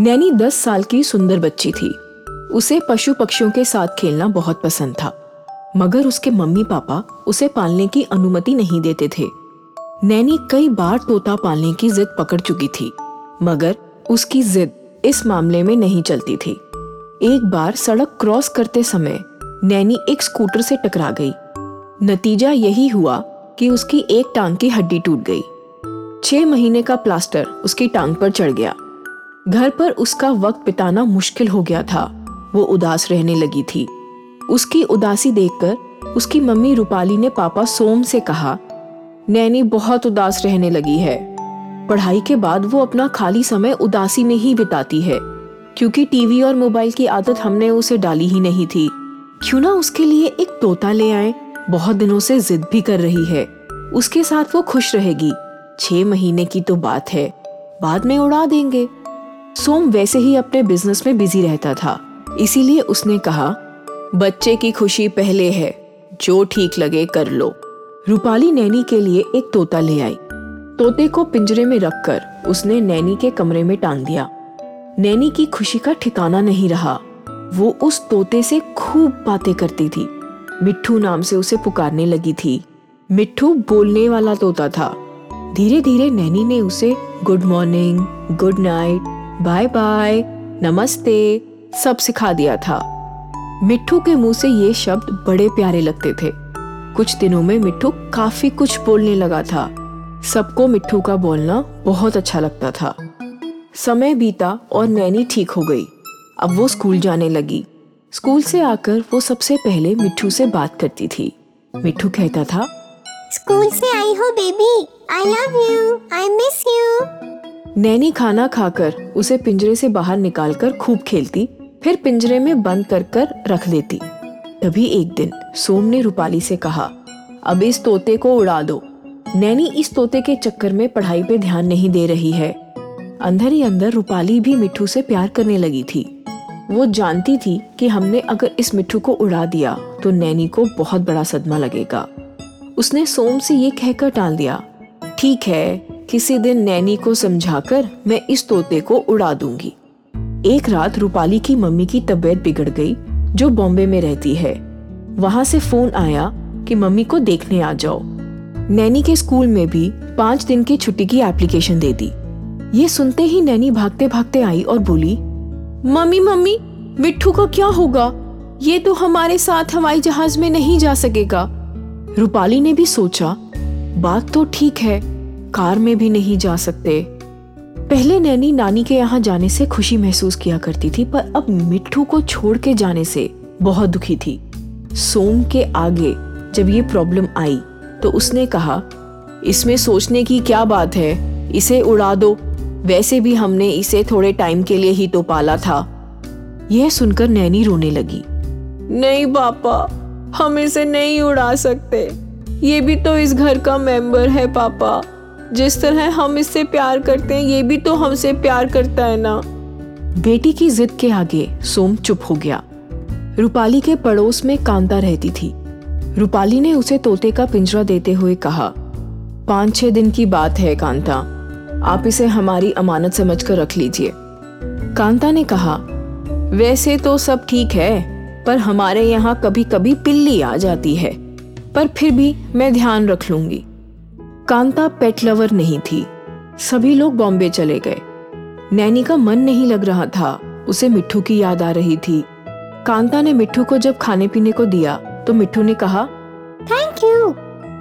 नैनी दस साल की सुंदर बच्ची थी। उसे पशु पक्षियों के साथ खेलना बहुत पसंद था। मगर उसके मम्मी पापा उसे पालने की अनुमति नहीं देते थे। नैनी कई बार तोता पालने की जिद पकड़ चुकी थी। मगर उसकी जिद इस मामले में नहीं चलती थी। एक बार सड़क क्रॉस करते समय नैनी एक स्कूटर से टकरा गई। नतीजा यही हुआ कि उसकी एक टांग की हड्डी टूट गई। छह महीने का प्लास्टर उसकी टांग पर चढ़ गया। घर पर उसका वक्त बिताना मुश्किल हो गया था। वो उदास रहने लगी थी। उसकी उदासी देखकर उसकी मम्मी रूपाली ने पापा सोम से कहा, नैनी बहुत उदास रहने लगी है। पढ़ाई के बाद वो अपना खाली समय उदासी में ही बिताती है, क्योंकि टीवी और मोबाइल की आदत हमने उसे डाली ही नहीं थी। क्यों ना उसके लिए एक तोता ले आए, बहुत दिनों से जिद भी कर रही है। उसके साथ वो खुश रहेगी। छह महीने की तो बात है। बाद में उड़ा देंगे। सोम वैसे ही अपने बिज़नेस में बिज़ी रहता था। इसीलिए उसने कहा, बच्चे की खुशी पहले है, जो ठीक लगे कर लो। रूपाली नैनी के लिए एक तोता ले आई। तोते को पिंजरे में रखकर उसने नैनी के कमरे में टांग दिया। नैनी की खुशी का ठिकाना नहीं रहा। वो उस तोते से खूब बातें करती थी। मिट्ठू नाम से उसे पुकारने लगी थी। मिट्ठू बोलने वाला तोता था। धीरे धीरे नैनी ने उसे, good morning, good night bye bye, नमस्ते, सब सिखा दिया था। मिट्ठू के मुँह से ये शब्द बड़े प्यारे लगते थे। कुछ दिनों में मिट्ठू काफ़ी कुछ बोलने लगा था। सबको मिट्ठू का बोलना बहुत अच्छा लगता था। समय बीता और नैनी ठीक हो गई। अब वो स्कूल जाने लगी। स्कूल से आकर वो सबसे पहले मिट्ठू से बात करती थी। मिट्ठू कहता था, स्कूल से आई हो baby. I love you I miss you nanny खाना खाकर उसे पिंजरे से बाहर निकालकर खूब खेलती, फिर पिंजरे में बंद कर कर रख देती तभी एक दिन सोम ने रूपाली से कहा, अब इस तोते को उड़ा दो। नैनी इस तोते के चक्कर में पढ़ाई पे ध्यान नहीं दे रही है। अंदर ही अंदर रूपाली भी मिट्टू से प्यार करने लगी थी। वो जानती थी कि हमने अगर इस मिट्टू को उड़ा दिया तो नैनी को बहुत बड़ा सदमा लगेगा। उसने सोम से ये कहकर टाल दिया, ठीक है किसी दिन नैनी को समझाकर मैं इस तोते को उड़ा दूँगी। एक रात रूपाली की मम्मी की तबीयत बिगड़ गई, जो बॉम्बे में रहती है। वहाँ से फ़ोन आया कि मम्मी को देखने आ जाओ। नैनी के स्कूल में भी पाँच दिन की छुट्टी की एप्लीकेशन दे दी। ये सुनते ही नैनी भागते भागते आई और बोली, मम्मी मम्मी, मिट्ठू का क्या होगा? ये तो हमारे साथ हवाई जहाज़ में नहीं जा सकेगा। रूपाली ने भी सोचा, बात तो ठीक है कार में भी नहीं जा सकते। पहले नैनी नानी के यहाँ जाने से खुशी महसूस किया करती थी, पर अब मिट्ठू को छोड़ के जाने से बहुत दुखी थी। सोम के आगे जब ये प्रॉब्लम आई तो उसने कहा, इसमें सोचने की क्या बात है? इसे उड़ा दो। वैसे भी हमने इसे थोड़े टाइम के लिए ही तो पाला था। यह सुनकर नैनी रोने लगी। नहीं पापा, हम इसे नहीं उड़ा सकते। ये भी तो इस घर का मेंबर है पापा। जिस तरह हम इससे प्यार करते हैं, ये भी तो हमसे प्यार करता है ना। बेटी की जिद के आगे सोम चुप हो गया। रूपाली के पड़ोस में कांता रहती थी। रूपाली ने उसे तोते का पिंजरा देते हुए कहा, पाँच छह दिन की बात है कांता। आप इसे हमारी अमानत समझकर रख लीजिए। कांता ने कहा, वैसे तो सब ठीक है, पर हमारे यहाँ कभी कभी पिल्ली आ जाती है। पर फिर भी मैं ध्यान रख लूँगी। कांता पेट लवर नहीं थी। सभी लोग बॉम्बे चले गए। नैनी का मन नहीं लग रहा था उसे मिट्ठू की याद आ रही थी। कांता ने मिट्ठू को जब खाने पीने को दिया तो मिट्ठू ने कहा थैंक यू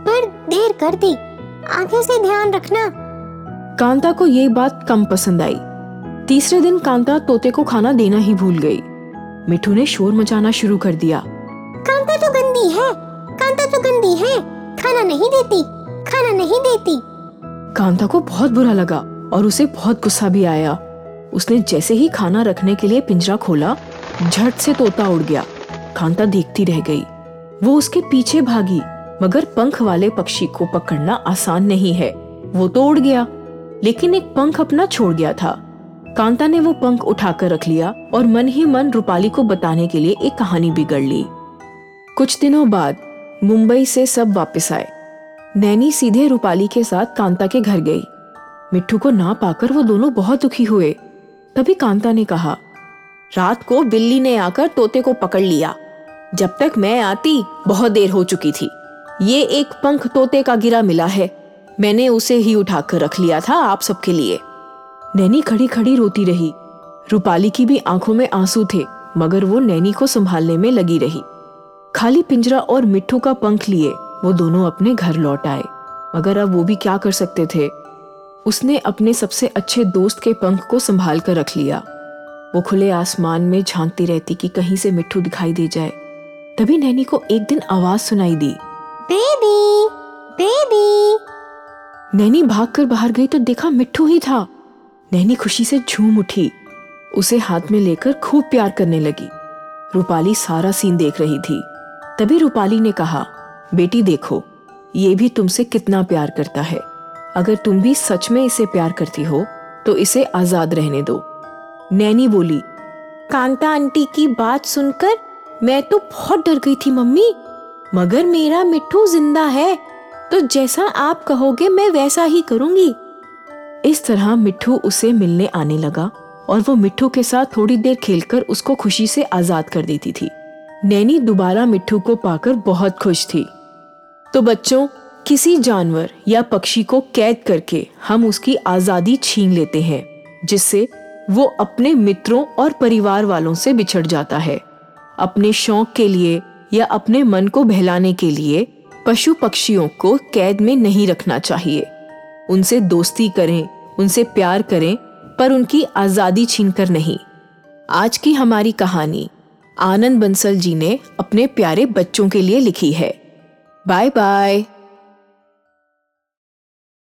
पर देर कर दी। आगे से ध्यान रखना। कांता को ये बात कम पसंद आई। तीसरे दिन कांता तोते को खाना देना ही भूल गई। मिठू ने शोर मचाना शुरू कर दिया। कांता तो गंदी है कांता तो गंदी है खाना नहीं देती। खाना नहीं देती। कांता को बहुत बुरा लगा और उसे बहुत गुस्सा भी आया। उसने जैसे ही खाना रखने के लिए पिंजरा खोला, झट से तोता उड़ गया। कांता देखती रह गई। वो उसके पीछे भागी, मगर पंख वाले पक्षी को पकड़ना आसान नहीं है। वो तो उड़ गया, लेकिन एक पंख अपना छोड़ गया था। कांता ने वो पंख उठाकर रख लिया और मन ही मन रूपाली को बताने के लिए एक कहानी बिगड़ ली। कुछ दिनों बाद मुंबई से सब वापस आए। नैनी सीधे रूपाली के साथ कांता के घर गई। मिट्टू को ना पाकर वो दोनों बहुत दुखी हुए। तभी कांता ने कहा, रात को बिल्ली ने आकर तोते को पकड़ लिया। जब तक मैं आती, बहुत देर हो चुकी थी। ये एक पंख तोते का गिरा मिला है। मैंने उसे ही उठाकर रख लिया था आप सबके लिए। नैनी खड़ी खड़ी रोती रही। रूपाली की भी आँखों में आँसू थे, मगर वो नैनी को संभालने में लगी रही। खाली पिंजरा और मिट्टू का पंख लिए। वो दोनों अपने घर लौट आए। मगर अब वो भी क्या कर सकते थे? उसने अपने सबसे अच्छे दोस्त के पंख को संभाल कर रख लिया। वो खुले आसमान में झांकती रहती कि कहीं से मिट्टू दिखाई दे जाए। तभी नैनी को एक दिन आवाज़ सुनाई दी। Baby baby. नैनी भागकर बाहर गई तो देखा मिट्टू ही था। नैनी खुशी से झूम उठी। उसे हाथ में लेकर खूब प्यार करने लगी। रूपाली सारा सीन देख रही थी। तभी रूपाली ने कहा बेटी देखो, ये भी तुमसे कितना प्यार करता है। अगर तुम भी सच में इसे प्यार करती हो तो इसे आज़ाद रहने दो। नैनी बोली, कांता आंटी की बात सुनकर मैं तो बहुत डर गई थी मम्मी। मगर मेरा मिट्टू ज़िंदा है तो जैसा आप कहोगे मैं वैसा ही करूँगी। इस तरह मिट्टू उसे मिलने आने लगा और वो मिट्टू के साथ थोड़ी देर खेलकर उसको खुशी से आज़ाद कर देती थी। नैनी दोबारा मिट्टू को पाकर बहुत खुश थी। तो बच्चों, किसी जानवर या पक्षी को कैद करके हम उसकी आज़ादी छीन लेते हैं, जिससे वो अपने मित्रों और परिवार वालों से बिछड़ जाता है। अपने शौक के लिए या अपने मन को बहलाने के लिए पशु पक्षियों को कैद में नहीं रखना चाहिए। उनसे दोस्ती करें, उनसे प्यार करें, पर उनकी आज़ादी छीनकर नहीं। आज की हमारी कहानी, आनंद बंसल जी ने अपने प्यारे बच्चों के लिए लिखी है। Bye bye